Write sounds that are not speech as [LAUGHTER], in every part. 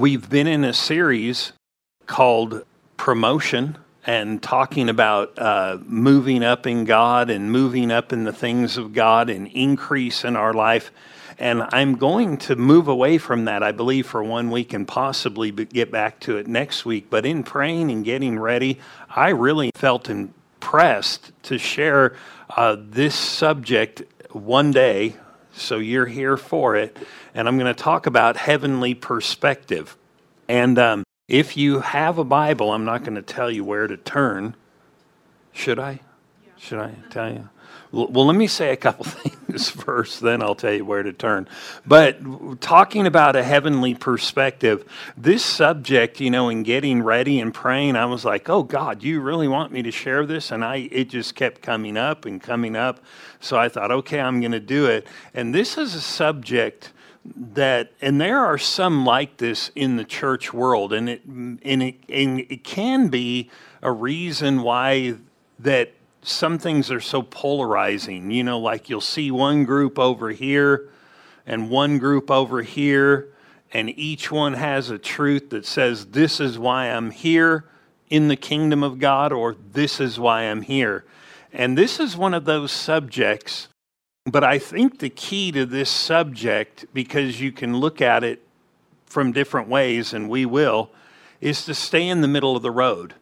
We've been in a series called Promotion and talking about uh, moving up in God and moving up in the things of God and increase in our life. And I'm going to move away from that, I believe, for one week and possibly get back to it next week. But in praying and getting ready, I really felt impressed to share uh, this subject one day. So you're here for it. And I'm going to talk about heavenly perspective. And um, if you have a Bible, I'm not going to tell you where to turn. Should I? Should I tell you? Well, let me say a couple [LAUGHS] things first, then I'll tell you where to turn. But talking about a heavenly perspective, this subject, you know, in getting ready and praying, I was like, "Oh God, you really want me to share this?" And I, it just kept coming up and coming up. So I thought, "Okay, I'm going to do it." And this is a subject that and there are some like this in the church world and it and it, and it can be a reason why that some things are so polarizing you know like you'll see one group over here and one group over here and each one has a truth that says this is why I'm here in the kingdom of God or this is why I'm here and this is one of those subjects but I think the key to this subject, because you can look at it from different ways, and we will, is to stay in the middle of the road.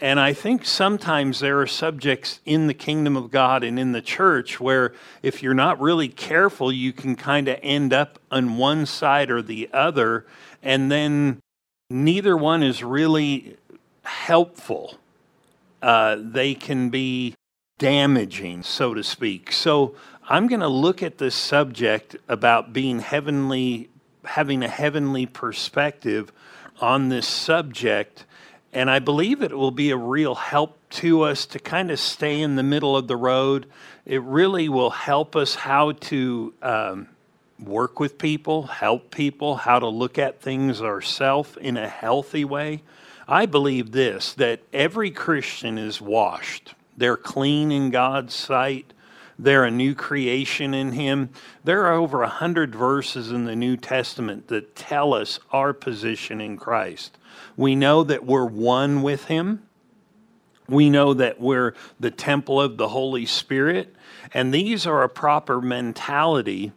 And I think sometimes there are subjects in the kingdom of God and in the church where, if you're not really careful, you can kind of end up on one side or the other, and then neither one is really helpful. Uh, they can be damaging, so to speak. So I'm going to look at this subject about being heavenly, having a heavenly perspective on this subject. And I believe it will be a real help to us to kind of stay in the middle of the road. It really will help us how to um, work with people, help people, how to look at things ourselves in a healthy way. I believe this that every Christian is washed, they're clean in God's sight. They're a new creation in Him. There are over a hundred verses in the New Testament that tell us our position in Christ. We know that we're one with Him. We know that we're the temple of the Holy Spirit. And these are a proper mentality.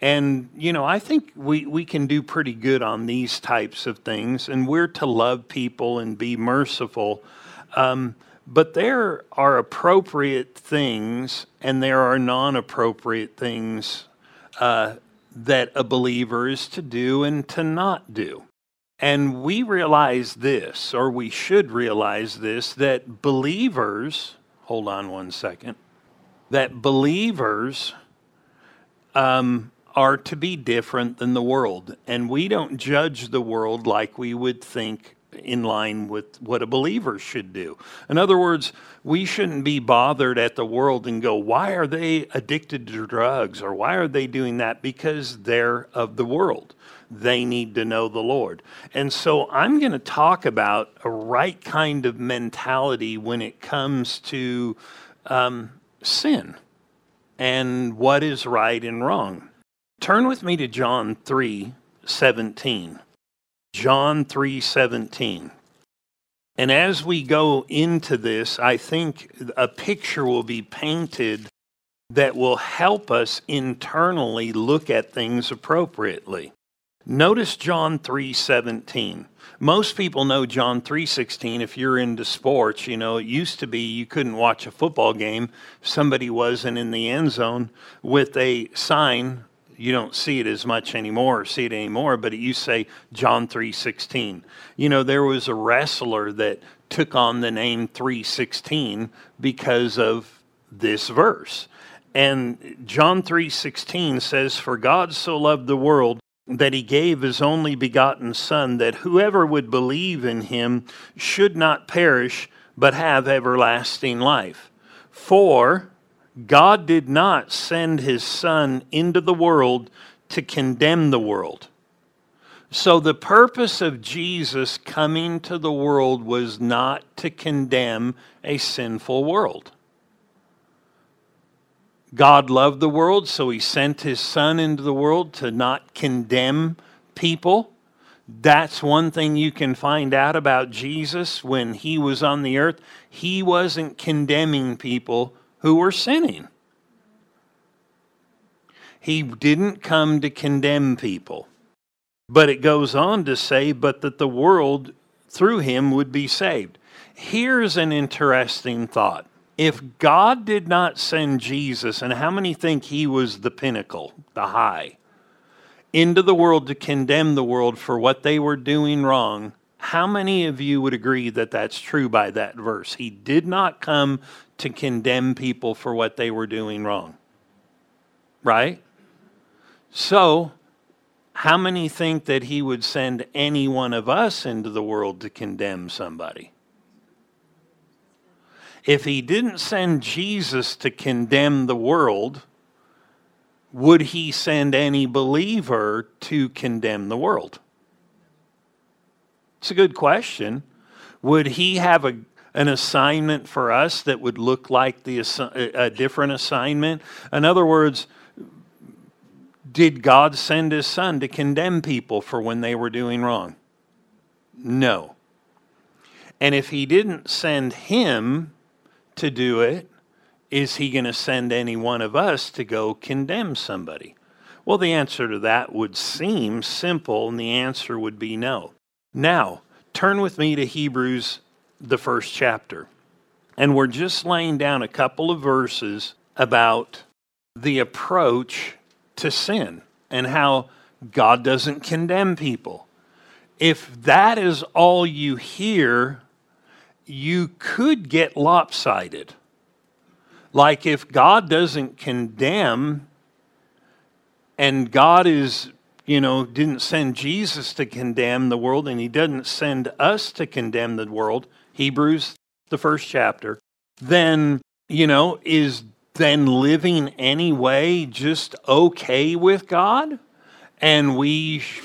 And, you know, I think we, we can do pretty good on these types of things. And we're to love people and be merciful. Um, but there are appropriate things and there are non appropriate things uh, that a believer is to do and to not do. And we realize this, or we should realize this, that believers, hold on one second, that believers um, are to be different than the world. And we don't judge the world like we would think in line with what a believer should do. In other words, we shouldn't be bothered at the world and go, why are they addicted to drugs or why are they doing that? Because they're of the world. They need to know the Lord. And so I'm going to talk about a right kind of mentality when it comes to um, sin and what is right and wrong. Turn with me to John 3 17. John 3:17. And as we go into this, I think a picture will be painted that will help us internally look at things appropriately. Notice John 3:17. Most people know John 3:16 if you're into sports, you know, it used to be you couldn't watch a football game somebody wasn't in the end zone with a sign you don't see it as much anymore or see it anymore, but you say John 3:16. You know, there was a wrestler that took on the name 316 because of this verse. And John 3:16 says for God so loved the world that he gave his only begotten son that whoever would believe in him should not perish but have everlasting life. For God did not send his son into the world to condemn the world. So, the purpose of Jesus coming to the world was not to condemn a sinful world. God loved the world, so he sent his son into the world to not condemn people. That's one thing you can find out about Jesus when he was on the earth. He wasn't condemning people who were sinning. He didn't come to condemn people. But it goes on to say, but that the world through him would be saved. Here's an interesting thought. If God did not send Jesus, and how many think he was the pinnacle, the high, into the world to condemn the world for what they were doing wrong, how many of you would agree that that's true by that verse? He did not come to condemn people for what they were doing wrong. Right? So, how many think that he would send any one of us into the world to condemn somebody? If he didn't send Jesus to condemn the world, would he send any believer to condemn the world? It's a good question. Would he have a, an assignment for us that would look like the, a different assignment? In other words, did God send his son to condemn people for when they were doing wrong? No. And if he didn't send him to do it, is he going to send any one of us to go condemn somebody? Well, the answer to that would seem simple, and the answer would be no. Now, turn with me to Hebrews, the first chapter. And we're just laying down a couple of verses about the approach to sin and how God doesn't condemn people. If that is all you hear, you could get lopsided. Like if God doesn't condemn and God is, you know, didn't send Jesus to condemn the world and he doesn't send us to condemn the world, Hebrews, the first chapter, then, you know, is then living anyway just okay with God? And we sh-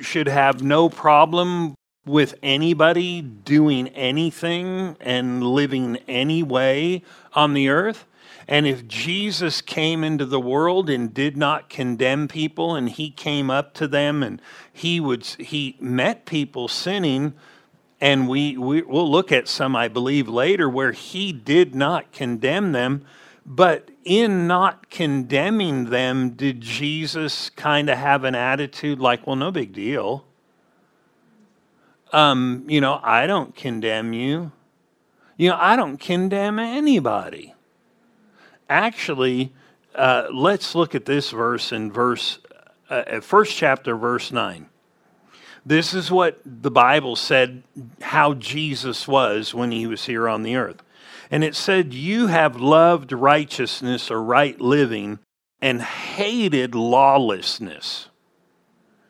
should have no problem with anybody doing anything and living any way on the earth. And if Jesus came into the world and did not condemn people and he came up to them and he would he met people sinning and we, we will look at some I believe later where he did not condemn them but in not condemning them, did Jesus kind of have an attitude like, well, no big deal? Um, you know, I don't condemn you. You know, I don't condemn anybody. Actually, uh, let's look at this verse in verse, uh, first chapter, verse 9. This is what the Bible said how Jesus was when he was here on the earth. And it said, You have loved righteousness or right living and hated lawlessness.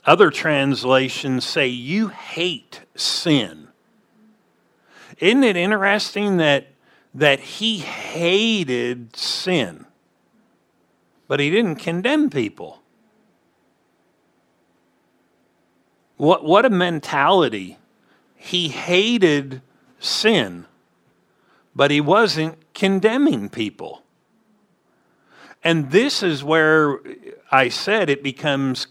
Other translations say, You hate sin. Isn't it interesting that, that he hated sin, but he didn't condemn people? What, what a mentality. He hated sin but he wasn't condemning people. And this is where I said it becomes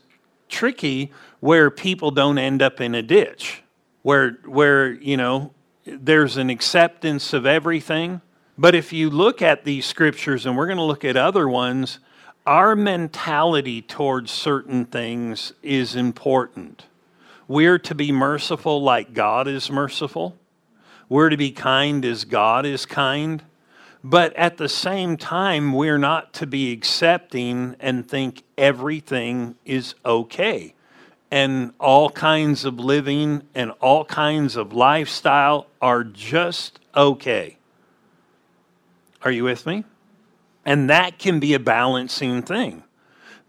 tricky where people don't end up in a ditch, where, where you know, there's an acceptance of everything. But if you look at these scriptures, and we're going to look at other ones, our mentality towards certain things is important. We're to be merciful like God is merciful. We're to be kind as God is kind. But at the same time, we're not to be accepting and think everything is okay. And all kinds of living and all kinds of lifestyle are just okay. Are you with me? And that can be a balancing thing.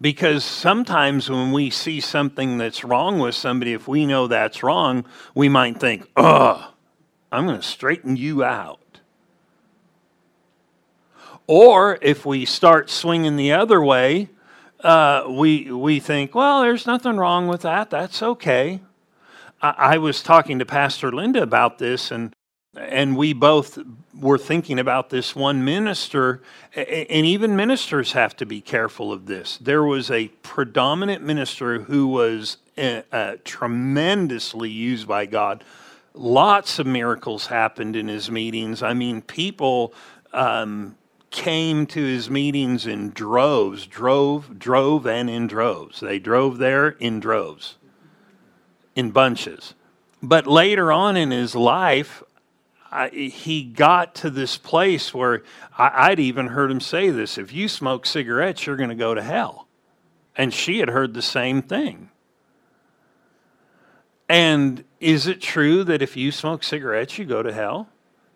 Because sometimes when we see something that's wrong with somebody, if we know that's wrong, we might think, ugh I'm going to straighten you out. Or if we start swinging the other way, uh, we, we think, well, there's nothing wrong with that. That's okay. I, I was talking to Pastor Linda about this, and, and we both were thinking about this one minister, and even ministers have to be careful of this. There was a predominant minister who was uh, uh, tremendously used by God. Lots of miracles happened in his meetings. I mean, people um, came to his meetings in droves, drove, drove, and in droves. They drove there in droves, in bunches. But later on in his life, I, he got to this place where I, I'd even heard him say this if you smoke cigarettes, you're going to go to hell. And she had heard the same thing. And is it true that if you smoke cigarettes, you go to hell?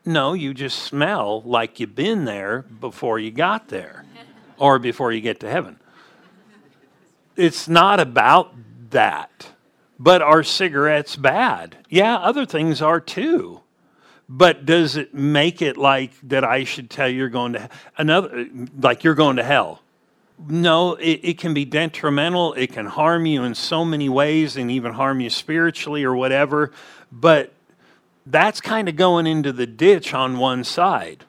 No, you just smell like you've been there before you got there or before you get to heaven. It's not about that. But are cigarettes bad? Yeah, other things are too. But does it make it like that I should tell you you're going to another like you're going to hell? No, it, it can be detrimental. It can harm you in so many ways and even harm you spiritually or whatever. But that's kind of going into the ditch on one side.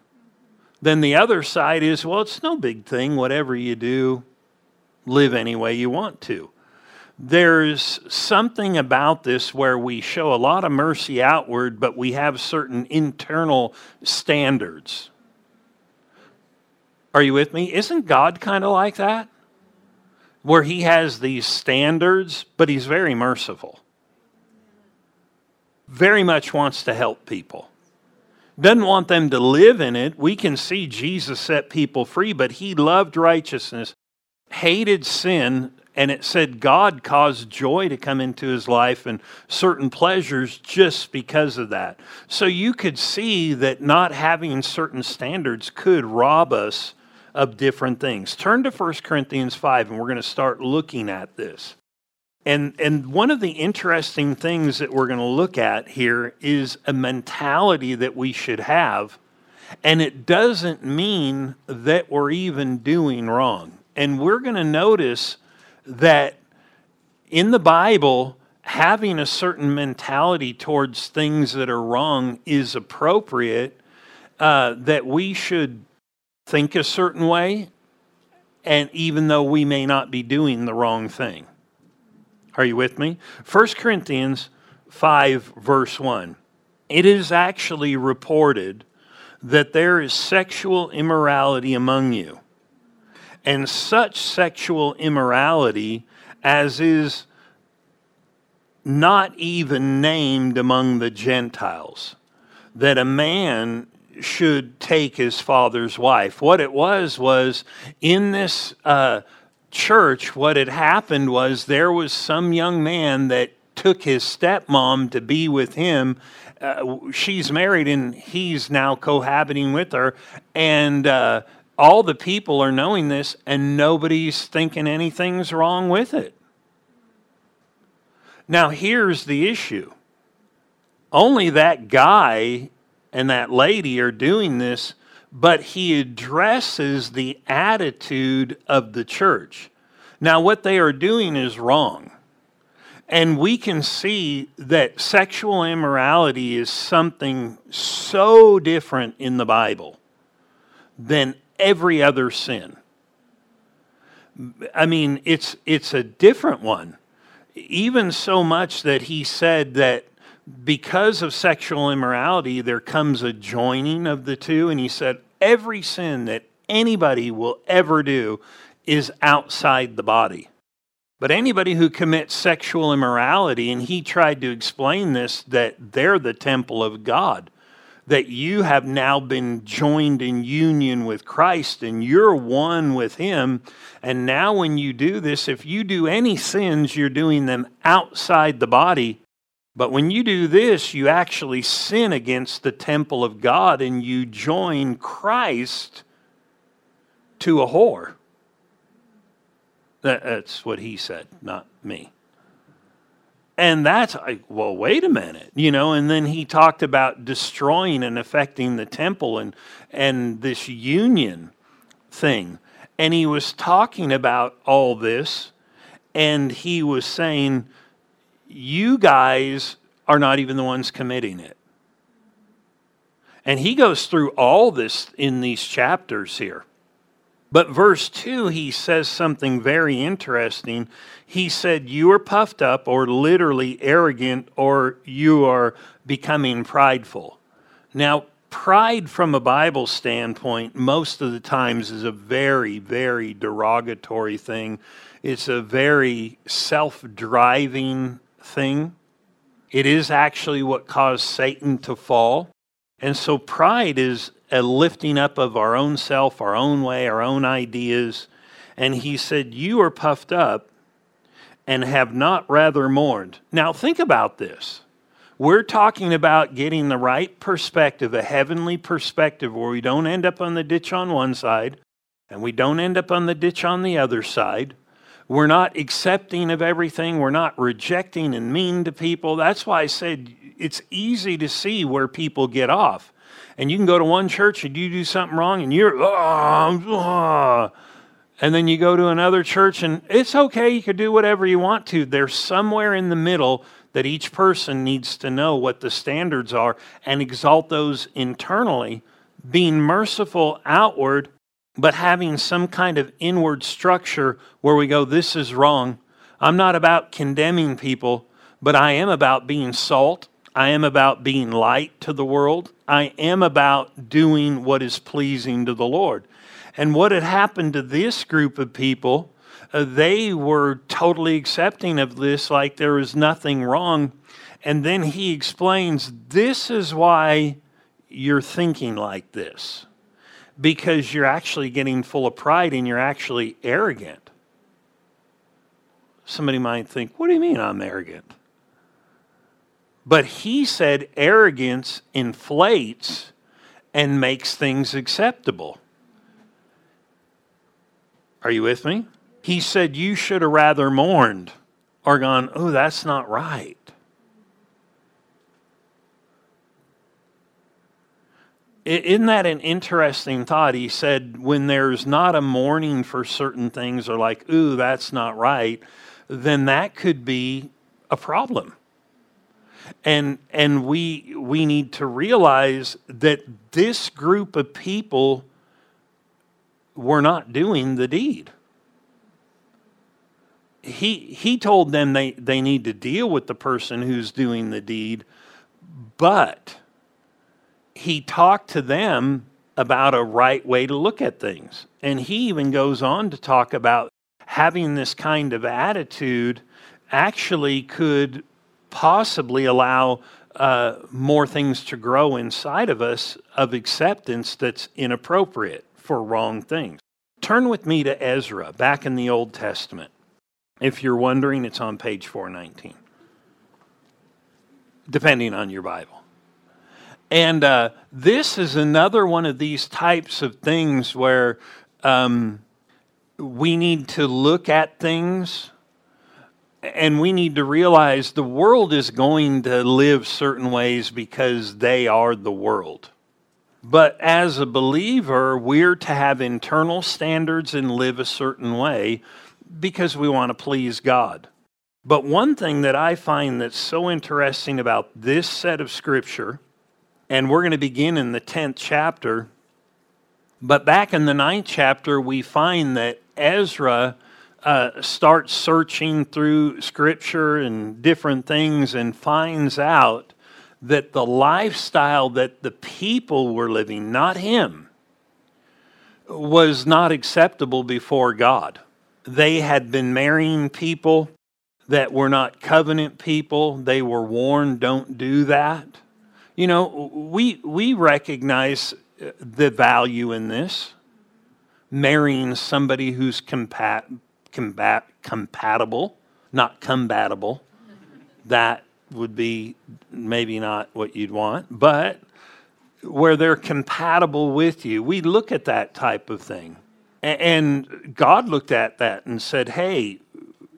Then the other side is, well, it's no big thing. Whatever you do, live any way you want to there's something about this where we show a lot of mercy outward, but we have certain internal standards. Are you with me? Isn't God kind of like that? Where he has these standards, but he's very merciful. Very much wants to help people. Doesn't want them to live in it. We can see Jesus set people free, but he loved righteousness, hated sin, and it said God caused joy to come into his life and certain pleasures just because of that. So you could see that not having certain standards could rob us of different things. Turn to 1 Corinthians 5 and we're going to start looking at this. And, and one of the interesting things that we're going to look at here is a mentality that we should have. And it doesn't mean that we're even doing wrong. And we're going to notice that in the Bible, having a certain mentality towards things that are wrong is appropriate, uh, that we should think a certain way, and even though we may not be doing the wrong thing. Are you with me? 1 Corinthians 5, verse 1. It is actually reported that there is sexual immorality among you and such sexual immorality as is not even named among the Gentiles, that a man should take his father's wife. What it was, was in this uh, church, what had happened was there was some young man that took his stepmom to be with him. Uh, she's married and he's now cohabiting with her. And uh, all the people are knowing this and nobody's thinking anything's wrong with it. Now, here's the issue only that guy and that lady are doing this, but he addresses the attitude of the church. Now, what they are doing is wrong. And we can see that sexual immorality is something so different in the Bible than every other sin. I mean, it's, it's a different one. Even so much that he said that because of sexual immorality, there comes a joining of the two. And he said, every sin that anybody will ever do is outside the body. But anybody who commits sexual immorality, and he tried to explain this, that they're the temple of God that you have now been joined in union with Christ and you're one with Him. And now, when you do this, if you do any sins, you're doing them outside the body. But when you do this, you actually sin against the temple of God and you join Christ to a whore. That's what he said, not me. And that's well, wait a minute, you know. And then he talked about destroying and affecting the temple and and this union thing. And he was talking about all this, and he was saying, You guys are not even the ones committing it. And he goes through all this in these chapters here. But verse 2, he says something very interesting. He said, You are puffed up, or literally arrogant, or you are becoming prideful. Now, pride from a Bible standpoint, most of the times, is a very, very derogatory thing. It's a very self driving thing. It is actually what caused Satan to fall. And so pride is a lifting up of our own self, our own way, our own ideas. And he said, You are puffed up and have not rather mourned. Now, think about this. We're talking about getting the right perspective, a heavenly perspective, where we don't end up on the ditch on one side and we don't end up on the ditch on the other side. We're not accepting of everything. We're not rejecting and mean to people. That's why I said it's easy to see where people get off. And you can go to one church and you do something wrong and you're, oh, oh. and then you go to another church and it's okay, you can do whatever you want to. There's somewhere in the middle that each person needs to know what the standards are and exalt those internally, being merciful outward, but having some kind of inward structure where we go, this is wrong. I'm not about condemning people, but I am about being salt I am about being light to the world. I am about doing what is pleasing to the Lord. And what had happened to this group of people, uh, they were totally accepting of this like there was nothing wrong. And then he explains this is why you're thinking like this, because you're actually getting full of pride and you're actually arrogant. Somebody might think, What do you mean I'm arrogant? But he said arrogance inflates and makes things acceptable. Are you with me? He said you should have rather mourned or gone, oh, that's not right. Isn't that an interesting thought? He said, when there's not a mourning for certain things or like, ooh, that's not right, then that could be a problem and and we we need to realize that this group of people were not doing the deed he he told them they they need to deal with the person who's doing the deed but he talked to them about a right way to look at things and he even goes on to talk about having this kind of attitude actually could possibly allow uh, more things to grow inside of us of acceptance that's inappropriate for wrong things. Turn with me to Ezra, back in the Old Testament. If you're wondering, it's on page 419, depending on your Bible. And uh, this is another one of these types of things where um, we need to look at things and we need to realize the world is going to live certain ways because they are the world. But as a believer, we're to have internal standards and live a certain way because we want to please God. But one thing that I find that's so interesting about this set of scripture, and we're going to begin in the 10th chapter, but back in the ninth chapter, we find that Ezra uh, starts searching through scripture and different things and finds out that the lifestyle that the people were living, not him, was not acceptable before God. They had been marrying people that were not covenant people. They were warned, don't do that. You know, we, we recognize uh, the value in this marrying somebody who's compat- combat, compatible, not compatible. That would be maybe not what you'd want, but where they're compatible with you. We look at that type of thing. And God looked at that and said, hey,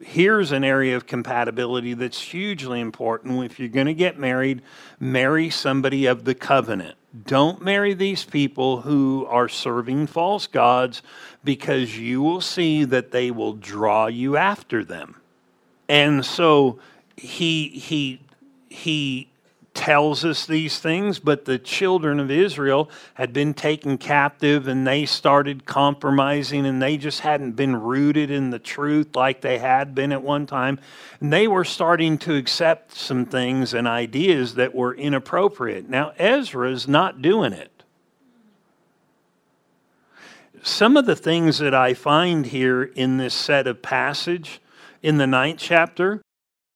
here's an area of compatibility that's hugely important. If you're going to get married, marry somebody of the covenant. Don't marry these people who are serving false gods because you will see that they will draw you after them. And so he he he tells us these things, but the children of Israel had been taken captive and they started compromising and they just hadn't been rooted in the truth like they had been at one time. And they were starting to accept some things and ideas that were inappropriate. Now, Ezra's not doing it. Some of the things that I find here in this set of passage in the ninth chapter,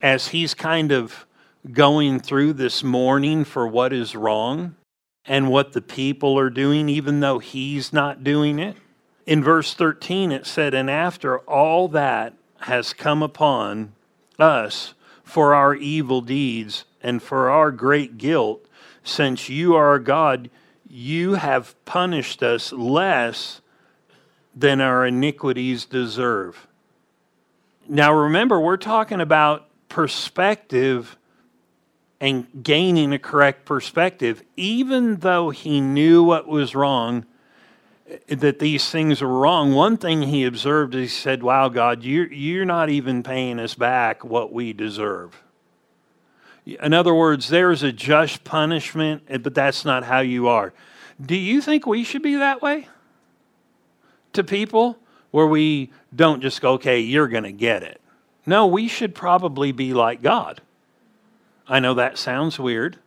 as he's kind of going through this mourning for what is wrong and what the people are doing, even though he's not doing it. In verse 13, it said, And after all that has come upon us for our evil deeds and for our great guilt, since you are God, you have punished us less than our iniquities deserve. Now, remember, we're talking about perspective and gaining a correct perspective, even though he knew what was wrong, that these things were wrong. One thing he observed, he said, Wow, God, you're, you're not even paying us back what we deserve. In other words, there's a just punishment, but that's not how you are. Do you think we should be that way to people where we don't just go, okay, you're going to get it? No, we should probably be like God. I know that sounds weird,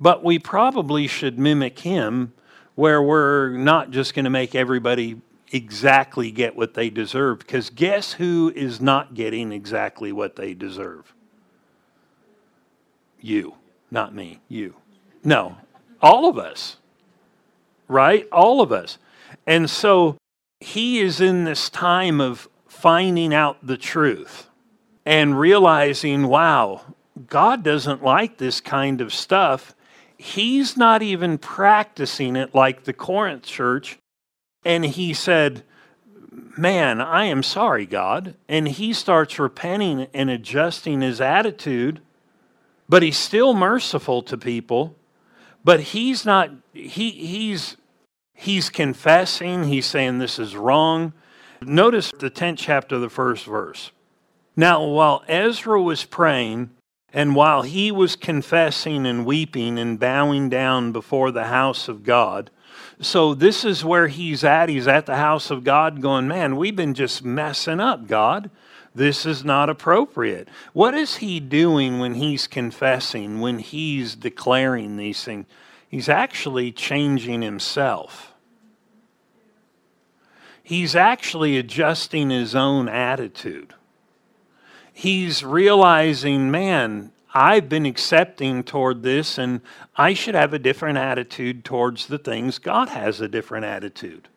but we probably should mimic him where we're not just going to make everybody exactly get what they deserve. Because guess who is not getting exactly what they deserve? You, not me, you. No, all of us, right? All of us. And so he is in this time of finding out the truth and realizing, wow, God doesn't like this kind of stuff. He's not even practicing it like the Corinth church. And he said, Man, I am sorry, God. And he starts repenting and adjusting his attitude, but he's still merciful to people. But he's not, he, he's, he's confessing, he's saying this is wrong. Notice the 10th chapter, the first verse. Now, while Ezra was praying, and while he was confessing and weeping and bowing down before the house of God, so this is where he's at. He's at the house of God going, Man, we've been just messing up, God. This is not appropriate. What is he doing when he's confessing, when he's declaring these things? He's actually changing himself. He's actually adjusting his own attitude he's realizing, man, I've been accepting toward this, and I should have a different attitude towards the things. God has a different attitude.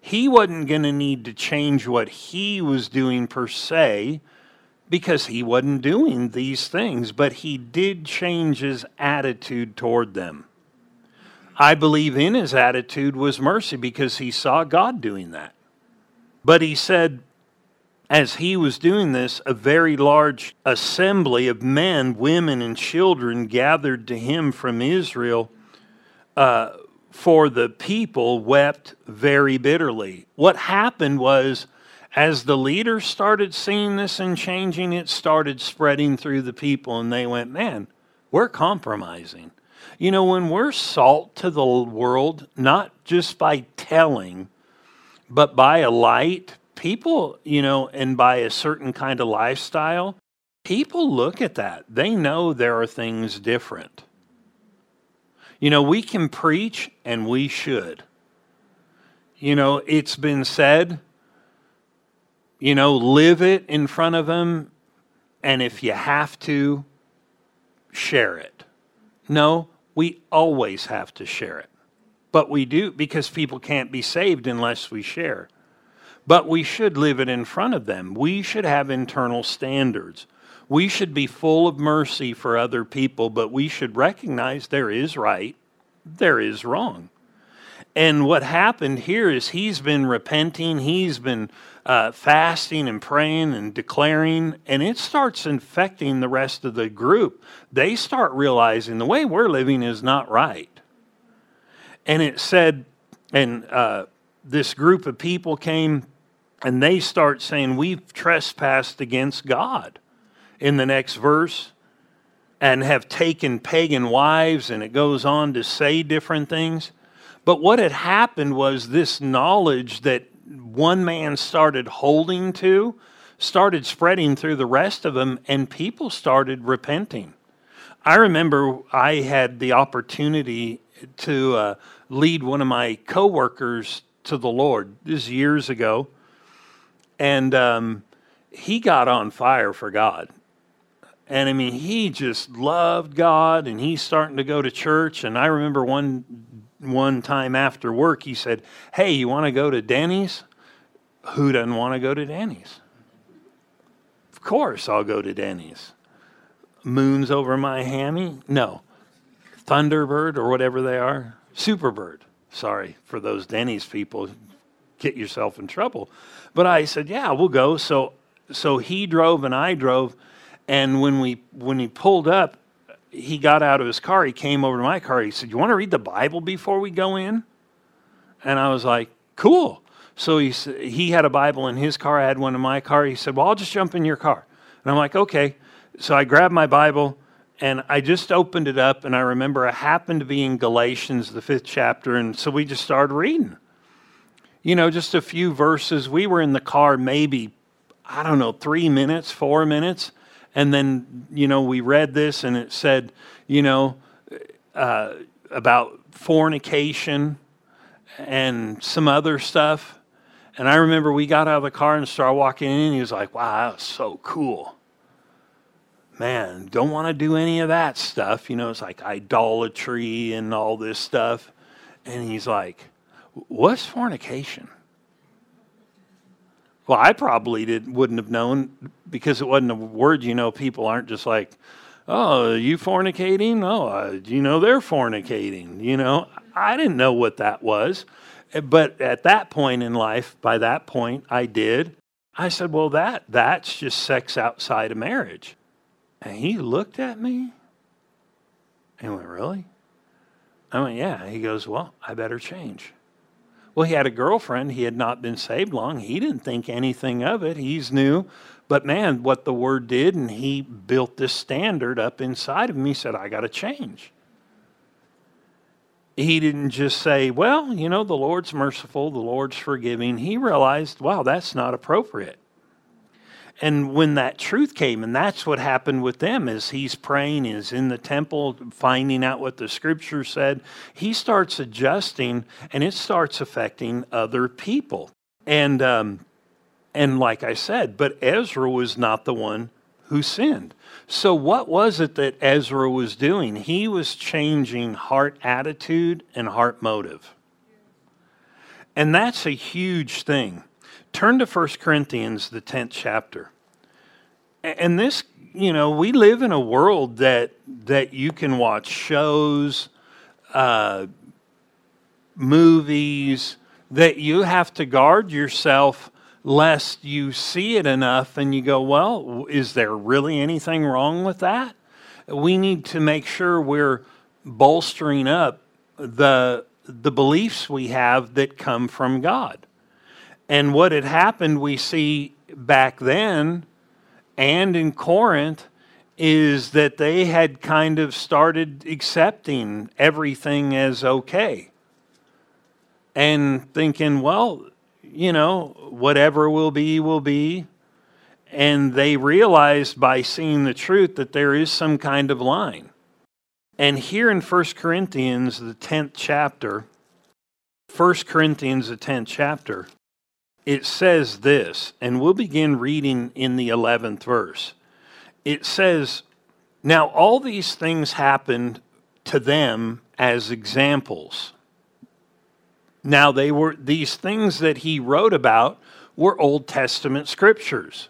He wasn't going to need to change what he was doing per se because he wasn't doing these things, but he did change his attitude toward them. I believe in his attitude was mercy because he saw God doing that. But he said, as he was doing this, a very large assembly of men, women, and children gathered to him from Israel, uh, for the people wept very bitterly. What happened was, as the leaders started seeing this and changing, it started spreading through the people, and they went, Man, we're compromising. You know, when we're salt to the world, not just by telling, but by a light, people, you know, and by a certain kind of lifestyle, people look at that. They know there are things different. You know, we can preach and we should. You know, it's been said, you know, live it in front of them, and if you have to, share it. No, we always have to share it. But we do because people can't be saved unless we share but we should live it in front of them. We should have internal standards. We should be full of mercy for other people, but we should recognize there is right, there is wrong. And what happened here is he's been repenting, he's been uh, fasting and praying and declaring, and it starts infecting the rest of the group. They start realizing the way we're living is not right. And it said, and uh, this group of people came and they start saying, We've trespassed against God. In the next verse, and have taken pagan wives, and it goes on to say different things. But what had happened was this knowledge that one man started holding to started spreading through the rest of them, and people started repenting. I remember I had the opportunity to uh, lead one of my coworkers to the Lord. This is years ago, and um, he got on fire for God. And I mean, he just loved God, and he's starting to go to church. And I remember one one time after work, he said, "Hey, you want to go to Denny's? Who doesn't want to go to Denny's? Of course, I'll go to Denny's. Moons over my hammy? No, Thunderbird or whatever they are, Superbird. Sorry for those Denny's people. Get yourself in trouble. But I said, "Yeah, we'll go." So so he drove and I drove and when we when he pulled up, he got out of his car. He came over to my car. He said, "You want to read the Bible before we go in?" And I was like, "Cool." So he he had a Bible in his car. I had one in my car. He said, "Well, I'll just jump in your car." And I'm like, "Okay." So I grabbed my Bible and I just opened it up, and I remember I happened to be in Galatians, the fifth chapter, and so we just started reading. You know, just a few verses. We were in the car maybe, I don't know, three minutes, four minutes and then, you know, we read this and it said, you know, uh, about fornication and some other stuff. And I remember we got out of the car and started walking in, and he was like, wow, that was so cool. Man, don't want to do any of that stuff. You know, it's like idolatry and all this stuff. And he's like, what's fornication? Well, I probably did, wouldn't have known because it wasn't a word you know. People aren't just like, oh, you fornicating? Oh, uh, you know they're fornicating. You know, I didn't know what that was. But at that point in life, by that point, I did. I said, well, that that's just sex outside of marriage. And he looked at me and went, really? I went, yeah. He goes, well, I better change. Well, he had a girlfriend. He had not been saved long. He didn't think anything of it. He's new. But man, what the word did, and he built this standard up inside of him. He said, I got to change. He didn't just say, well, you know, the Lord's merciful, the Lord's forgiving. He realized, wow, that's not appropriate and when that truth came and that's what happened with them as he's praying is in the temple finding out what the scripture said. He starts adjusting and it starts affecting other people. And um, and like i said but ezra was not the one who sinned. So what was it that ezra was doing? He was changing heart attitude and heart motive. And that's a huge thing Turn to 1 Corinthians, the 10th chapter. And this, you know, we live in a world that, that you can watch shows, uh, movies, that you have to guard yourself lest you see it enough and you go, well, is there really anything wrong with that? We need to make sure we're bolstering up the, the beliefs we have that come from God. And what had happened, we see back then and in Corinth, is that they had kind of started accepting everything as okay and thinking, well, you know, whatever will be, will be. And they realized by seeing the truth that there is some kind of line. And here in 1 Corinthians, the 10th chapter, 1 Corinthians, the 10th chapter, it says this, and we'll begin reading in the 11th verse. It says, Now all these things happened to them as examples. Now they were these things that he wrote about were Old Testament scriptures.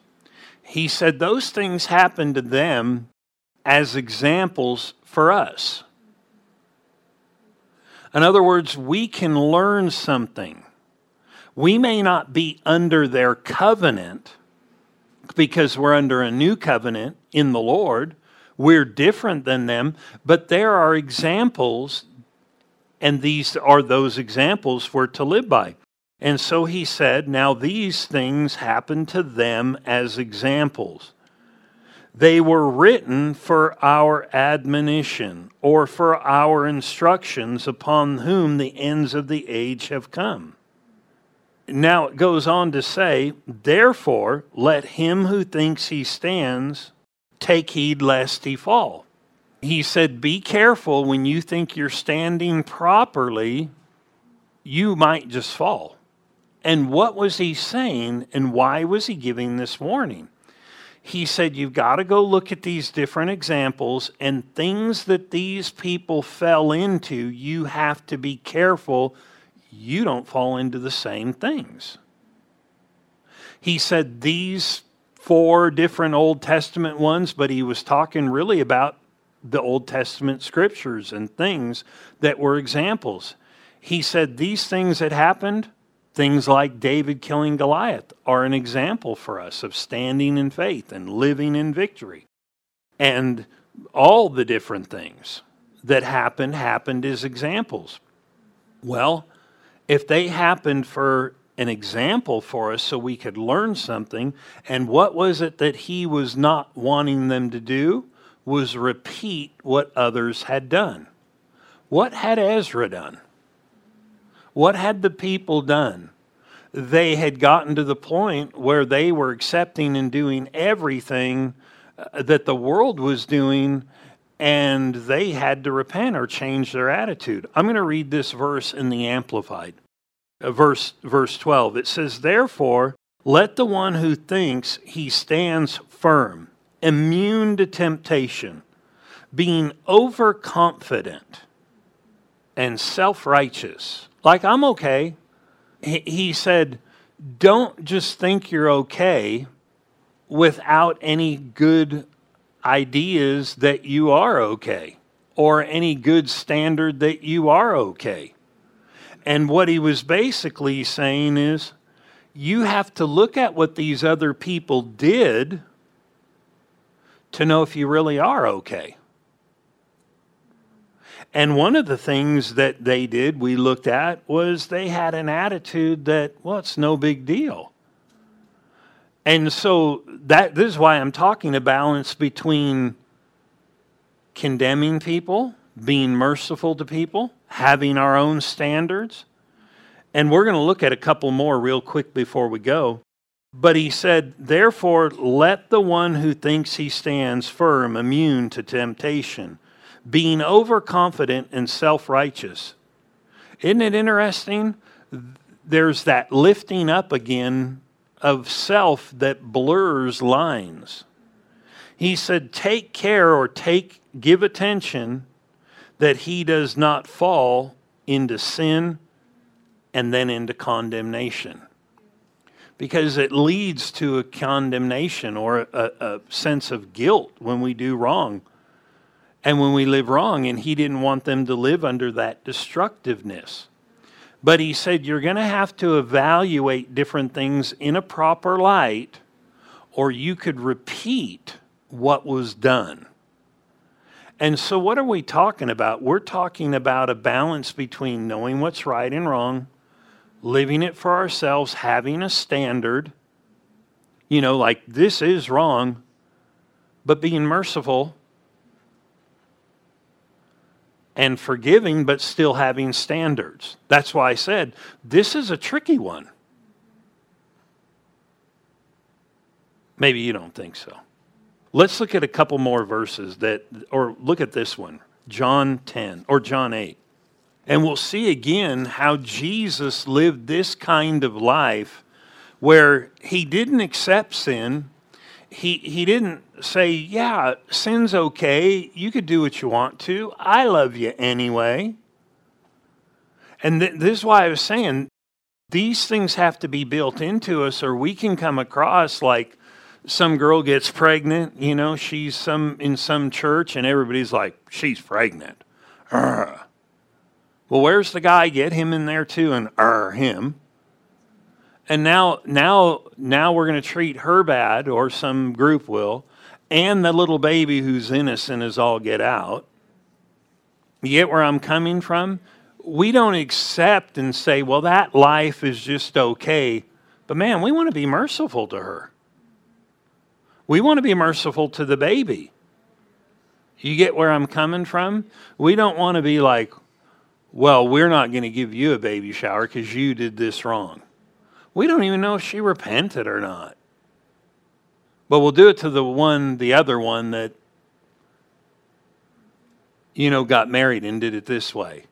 He said those things happened to them as examples for us. In other words, we can learn something we may not be under their covenant because we're under a new covenant in the Lord. We're different than them, but there are examples, and these are those examples we're to live by. And so he said, Now these things happen to them as examples. They were written for our admonition or for our instructions upon whom the ends of the age have come. Now it goes on to say, Therefore, let him who thinks he stands take heed lest he fall. He said, Be careful when you think you're standing properly, you might just fall. And what was he saying, and why was he giving this warning? He said, You've got to go look at these different examples and things that these people fell into, you have to be careful you don't fall into the same things. He said these four different Old Testament ones, but he was talking really about the Old Testament scriptures and things that were examples. He said these things that happened, things like David killing Goliath, are an example for us of standing in faith and living in victory. And all the different things that happened happened as examples. Well, if they happened for an example for us so we could learn something, and what was it that he was not wanting them to do? Was repeat what others had done. What had Ezra done? What had the people done? They had gotten to the point where they were accepting and doing everything uh, that the world was doing, and they had to repent or change their attitude. I'm going to read this verse in the Amplified. Uh, verse, verse 12. It says, Therefore, let the one who thinks he stands firm, immune to temptation, being overconfident and self righteous. Like, I'm okay. He said, Don't just think you're okay without any good ideas that you are okay or any good standard that you are okay. And what he was basically saying is you have to look at what these other people did to know if you really are okay. And one of the things that they did, we looked at, was they had an attitude that, well, it's no big deal. And so that this is why I'm talking a balance between condemning people, being merciful to people, having our own standards. And we're going to look at a couple more real quick before we go. But he said, Therefore, let the one who thinks he stands firm immune to temptation, being overconfident and self righteous. Isn't it interesting? There's that lifting up again of self that blurs lines. He said, Take care or take, give attention that he does not fall into sin and then into condemnation. Because it leads to a condemnation or a, a, sense of guilt when we do wrong and when we live wrong. And he didn't want them to live under that destructiveness. But he said, You're going to have to evaluate different things in a proper light, or you could repeat what was done. And so, what are we talking about? We're talking about a balance between knowing what's right and wrong, living it for ourselves, having a standard, you know, like this is wrong, but being merciful and forgiving, but still having standards. That's why I said this is a tricky one. Maybe you don't think so. Let's look at a couple more verses that, or look at this one, John 10 or John 8. And we'll see again how Jesus lived this kind of life where he didn't accept sin. He, he didn't say, Yeah, sin's okay. You could do what you want to. I love you anyway. And th- this is why I was saying these things have to be built into us, or we can come across like some girl gets pregnant, you know, she's some in some church and everybody's like, she's pregnant. Urgh. Well, where's the guy? Get him in there too and er him. And now now now we're going to treat her bad or some group will and the little baby who's innocent is all get out. You get where I'm coming from? We don't accept and say, well, that life is just okay. But man, we want to be merciful to her. We want to be merciful to the baby. You get where I'm coming from? We don't want to be like, well, we're not going to give you a baby shower because you did this wrong. We don't even know if she repented or not. But we'll do it to the one, the other one that, you know, got married and did it this way.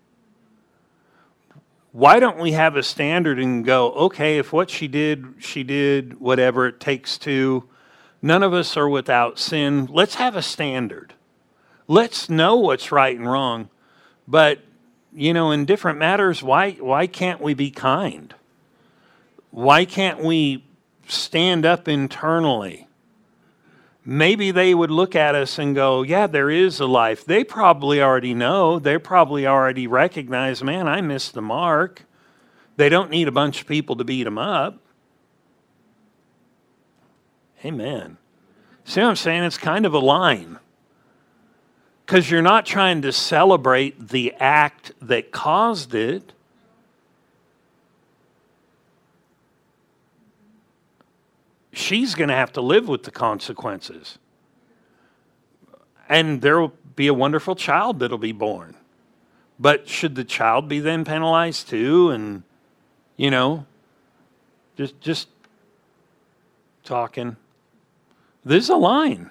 Why don't we have a standard and go, okay, if what she did, she did whatever it takes to, none of us are without sin. Let's have a standard. Let's know what's right and wrong. But you know, in different matters, why, why can't we be kind? Why can't we stand up internally? Maybe they would look at us and go, Yeah, there is a life. They probably already know. They probably already recognize, man, I missed the mark. They don't need a bunch of people to beat them up. Amen. See what I'm saying? It's kind of a line because you're not trying to celebrate the act that caused it. She's going to have to live with the consequences. And there will be a wonderful child that'll be born. But should the child be then penalized too? And, you know, just, just talking. There's a line.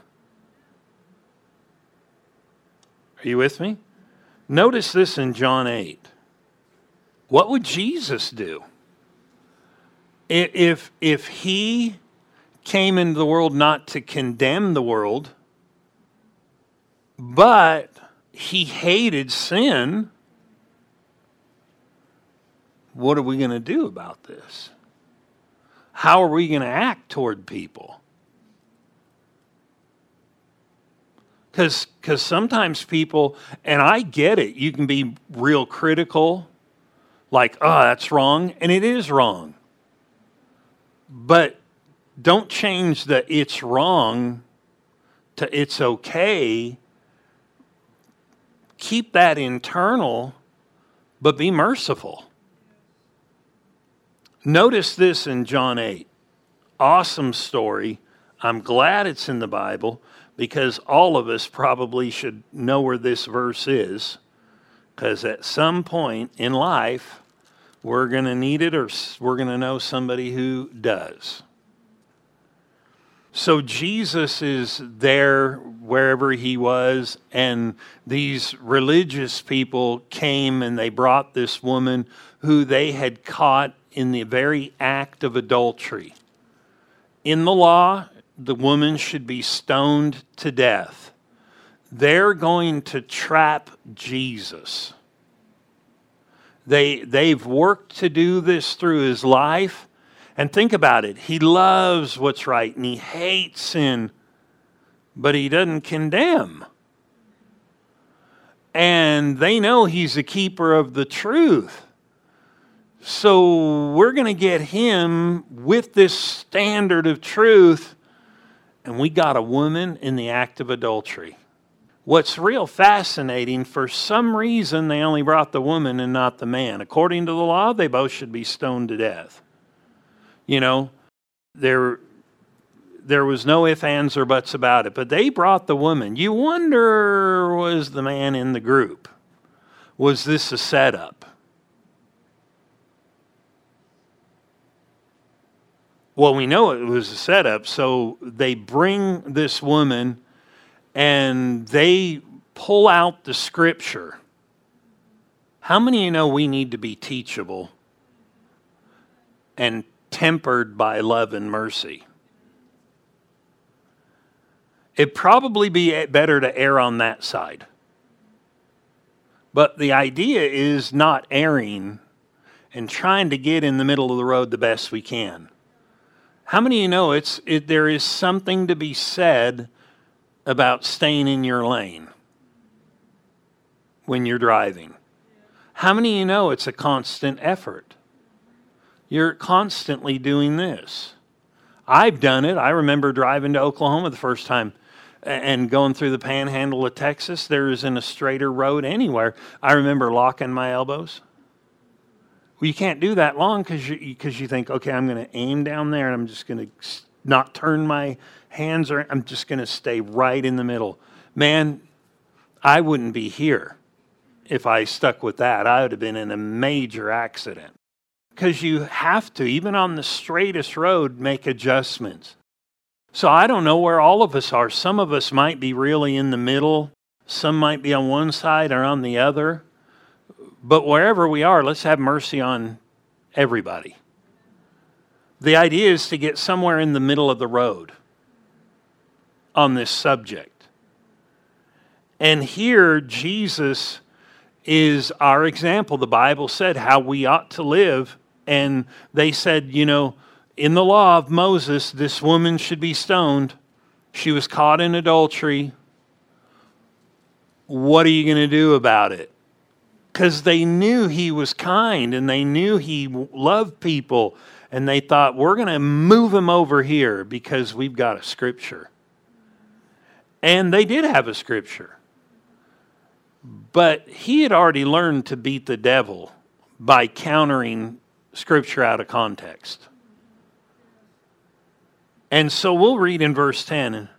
Are you with me? Notice this in John 8. What would Jesus do? If, if he came into the world not to condemn the world, but he hated sin, what are we going to do about this? How are we going to act toward people? Because because sometimes people, and I get it, you can be real critical, like, oh, that's wrong, and it is wrong. But don't change the it's wrong to it's okay. Keep that internal, but be merciful. Notice this in John 8. Awesome story. I'm glad it's in the Bible because all of us probably should know where this verse is, because at some point in life, we're going to need it or we're going to know somebody who does. So Jesus is there wherever he was, and these religious people came and they brought this woman who they had caught in the very act of adultery. In the law, the woman should be stoned to death. They're going to trap Jesus. They, they've worked to do this through his life. And think about it. He loves what's right and he hates sin, but he doesn't condemn. And they know he's a keeper of the truth. So we're going to get him with this standard of truth and we got a woman in the act of adultery. What's real fascinating, for some reason, they only brought the woman and not the man. According to the law, they both should be stoned to death. You know, there, there was no ifs, ands, or buts about it, but they brought the woman. You wonder, was the man in the group? Was this a setup? Well, we know it was a setup. So they bring this woman and they pull out the scripture. How many of you know we need to be teachable and tempered by love and mercy? It'd probably be better to err on that side. But the idea is not erring and trying to get in the middle of the road the best we can. How many of you know it's, it, there is something to be said about staying in your lane when you're driving? How many of you know it's a constant effort? You're constantly doing this. I've done it. I remember driving to Oklahoma the first time and going through the panhandle of Texas. There isn't a straighter road anywhere. I remember locking my elbows well, you can't do that long because you, cause you think, okay, I'm going to aim down there and I'm just going to not turn my hands or I'm just going to stay right in the middle. Man, I wouldn't be here if I stuck with that. I would have been in a major accident. Because you have to, even on the straightest road, make adjustments. So I don't know where all of us are. Some of us might be really in the middle, some might be on one side or on the other. But wherever we are, let's have mercy on everybody. The idea is to get somewhere in the middle of the road on this subject. And here, Jesus is our example. The Bible said how we ought to live. And they said, you know, in the law of Moses, this woman should be stoned. She was caught in adultery. What are you going to do about it? Because they knew he was kind and they knew he loved people. And they thought, we're going to move him over here because we've got a scripture. And they did have a scripture. But he had already learned to beat the devil by countering scripture out of context. And so we'll read in verse 10.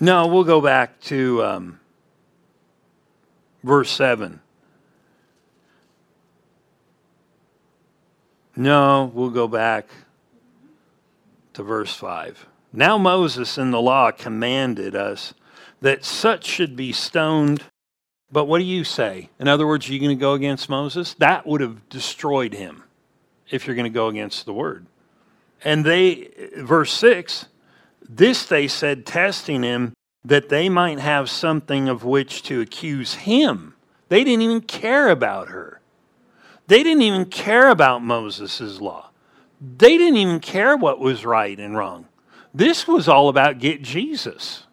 No, we'll go back to um, verse 7. No, we'll go back to verse 5. Now Moses in the law commanded us that such should be stoned. But what do you say? In other words, are you going to go against Moses? That would have destroyed him if you're going to go against the word. And they, verse 6, this they said, testing him, that they might have something of which to accuse him. They didn't even care about her. They didn't even care about Moses' law. They didn't even care what was right and wrong. This was all about get Jesus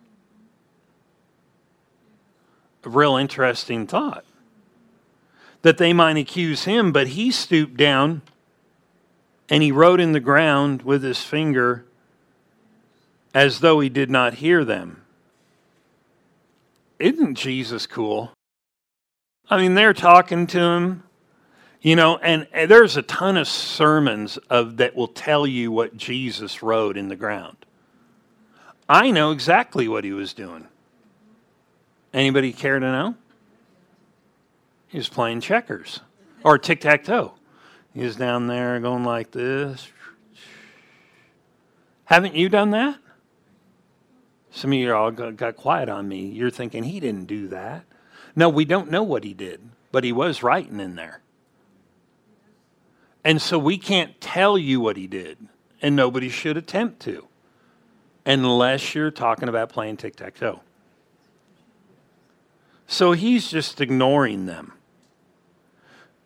a real interesting thought. That they might accuse him, but he stooped down and he wrote in the ground with his finger as though he did not hear them. Isn't Jesus cool? I mean, they're talking to him, you know, and, and there's a ton of sermons of that will tell you what Jesus wrote in the ground. I know exactly what he was doing. Anybody care to know? He was playing checkers or tic tac toe. He was down there going like this. Haven't you done that? Some of you all got quiet on me. You're thinking he didn't do that. No, we don't know what he did, but he was writing in there. And so we can't tell you what he did, and nobody should attempt to, unless you're talking about playing tic tac toe. So he's just ignoring them.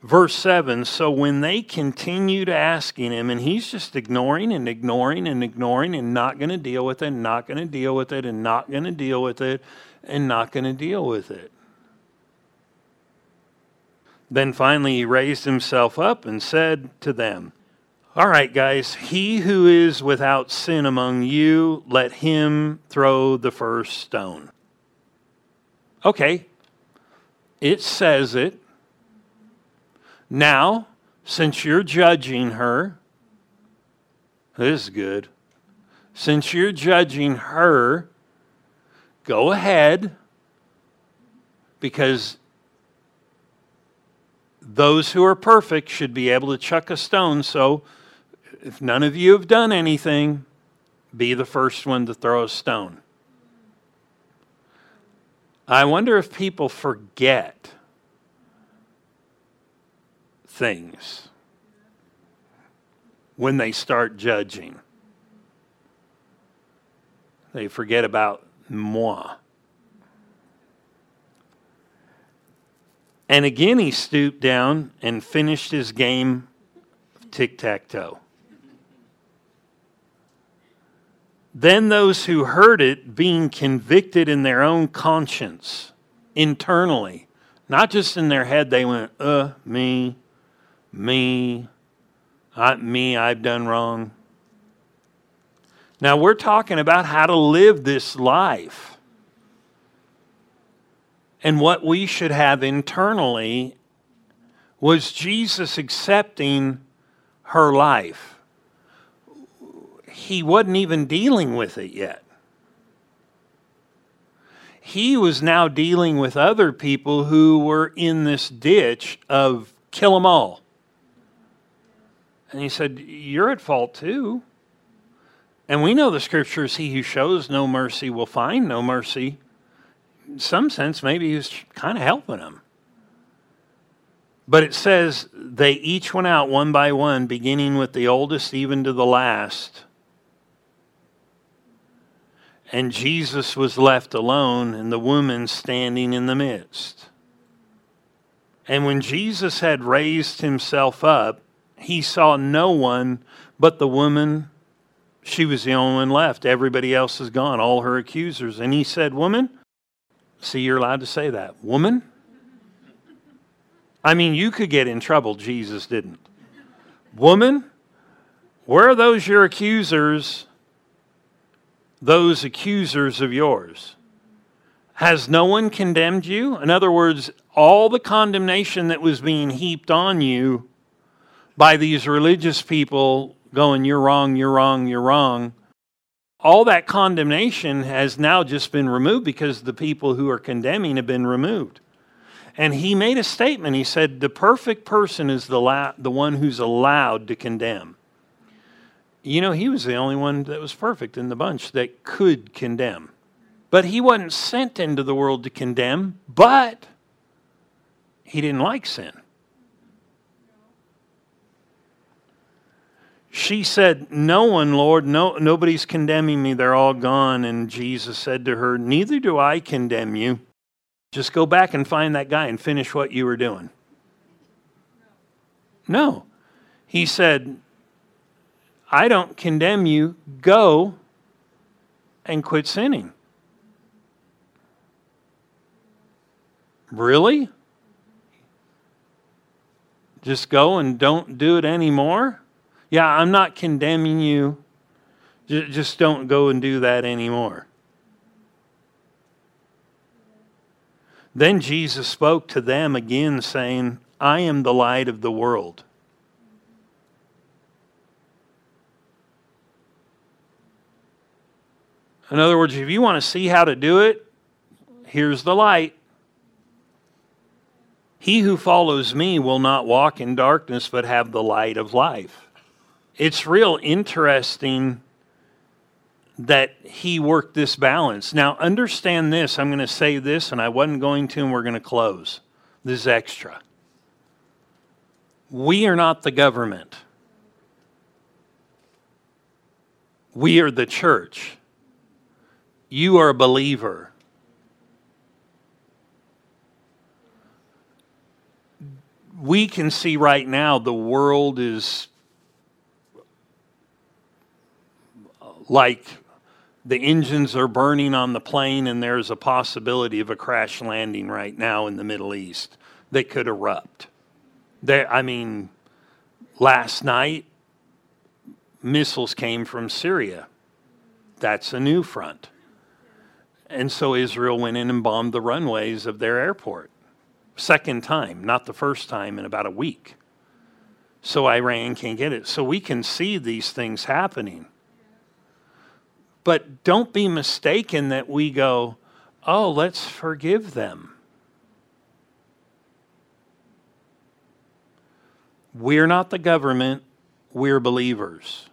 Verse 7 So when they continued asking him, and he's just ignoring and ignoring and ignoring and not going to deal with it, not going to deal with it, and not going to deal with it, and not going to deal with it. Then finally he raised himself up and said to them, All right, guys, he who is without sin among you, let him throw the first stone. Okay, it says it. Now, since you're judging her, this is good. Since you're judging her, go ahead because those who are perfect should be able to chuck a stone. So if none of you have done anything, be the first one to throw a stone. I wonder if people forget things when they start judging. They forget about moi. And again, he stooped down and finished his game of tic tac toe. Then those who heard it, being convicted in their own conscience, internally, not just in their head, they went, uh, me, me, I, me, I've done wrong. Now we're talking about how to live this life and what we should have internally was Jesus accepting her life he wasn't even dealing with it yet. He was now dealing with other people who were in this ditch of kill them all. And he said, You're at fault too. And we know the scriptures he who shows no mercy will find no mercy. In some sense, maybe he was kind of helping them. But it says they each went out one by one, beginning with the oldest even to the last. And Jesus was left alone, and the woman standing in the midst. And when Jesus had raised himself up, he saw no one but the woman. She was the only one left. Everybody else is gone, all her accusers. And he said, Woman, see, you're allowed to say that. Woman? I mean, you could get in trouble. Jesus didn't. Woman, where are those your accusers? Those accusers of yours. Has no one condemned you? In other words, all the condemnation that was being heaped on you by these religious people going, You're wrong, you're wrong, you're wrong. All that condemnation has now just been removed because the people who are condemning have been removed. And he made a statement. He said, The perfect person is the, la- the one who's allowed to condemn. You know, he was the only one that was perfect in the bunch that could condemn. But he wasn't sent into the world to condemn, but he didn't like sin. She said, No one, Lord, no, nobody's condemning me. They're all gone. And Jesus said to her, Neither do I condemn you. Just go back and find that guy and finish what you were doing. No. He said, I don't condemn you. Go and quit sinning. Really? Just go and don't do it anymore? Yeah, I'm not condemning you. Just don't go and do that anymore. Then Jesus spoke to them again, saying, I am the light of the world. In other words, if you want to see how to do it, here's the light. He who follows me will not walk in darkness, but have the light of life it's real interesting that he worked this balance. Now, understand this. I'm going to say this, and I wasn't going to, and we're going to close. This is extra. We are not the government, we are the church. You are a believer. We can see right now the world is like the engines are burning on the plane and there's a possibility of a crash landing right now in the Middle East that could erupt. I mean, last night, missiles came from Syria. That's a new front. And so Israel went in and bombed the runways of their airport. Second time, not the first time in about a week. So Iran can't get it. So we can see these things happening. But don't be mistaken that we go, oh, let's forgive them. We're not the government, we're believers.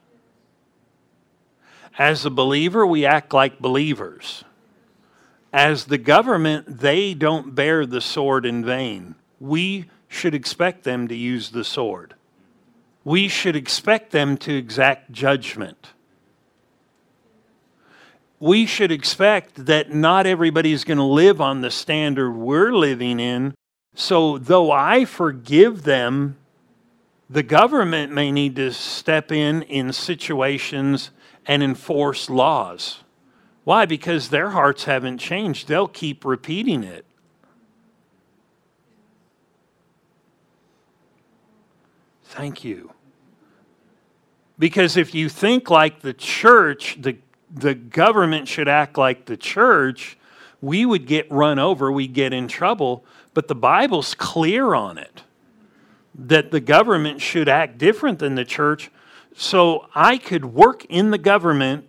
As a believer, we act like believers. As the government, they don't bear the sword in vain. We should expect them to use the sword. We should expect them to exact judgment we should expect that not everybody is going to live on the standard we're living in. So, though I forgive them, the government may need to step in in situations and enforce laws. Why? Because their hearts haven't changed. They'll keep repeating it. Thank you. Because if you think like the church, the the government should act like the church, we would get run over, we'd get in trouble. But the Bible's clear on it that the government should act different than the church So I could work in the government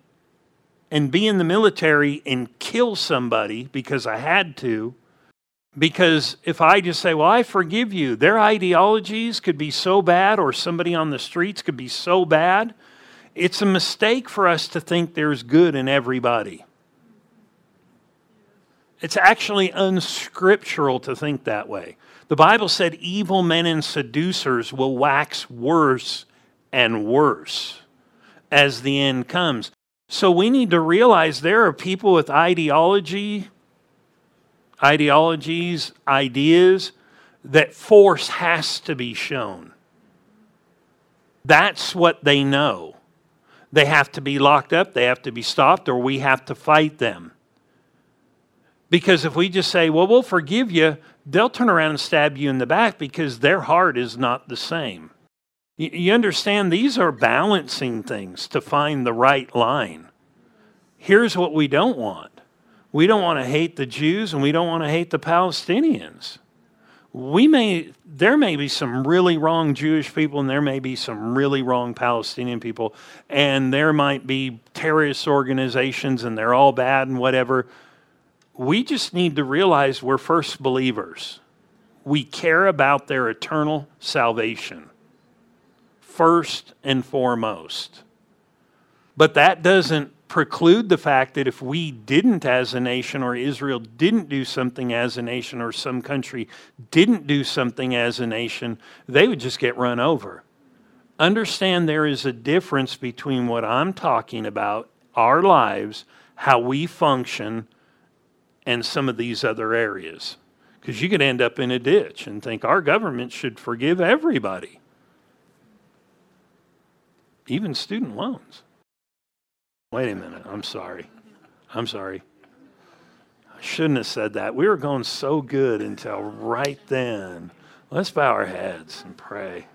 and be in the military and kill somebody because I had to. Because if I just say, Well, I forgive you, their ideologies could be so bad, or somebody on the streets could be so bad. It's a mistake for us to think there's good in everybody. It's actually unscriptural to think that way. The Bible said evil men and seducers will wax worse and worse as the end comes. So we need to realize there are people with ideology, ideologies, ideas that force has to be shown. That's what they know. They have to be locked up, they have to be stopped, or we have to fight them. Because if we just say, well, we'll forgive you, they'll turn around and stab you in the back because their heart is not the same. You understand, these are balancing things to find the right line. Here's what we don't want we don't want to hate the Jews and we don't want to hate the Palestinians. We may, there may be some really wrong Jewish people and there may be some really wrong Palestinian people, and there might be terrorist organizations and they're all bad and whatever. We just need to realize we're first believers. We care about their eternal salvation first and foremost. But that doesn't preclude the fact that if we didn't as a nation or Israel didn't do something as a nation or some country didn't do something as a nation, they would just get run over. Understand there is a difference between what I'm talking about, our lives, how we function, and some of these other areas. Because you could end up in a ditch and think our government should forgive everybody even student loans. Wait a minute. I'm sorry. I'm sorry. I shouldn't have said that. We were going so good until right then. Let's bow our heads and pray.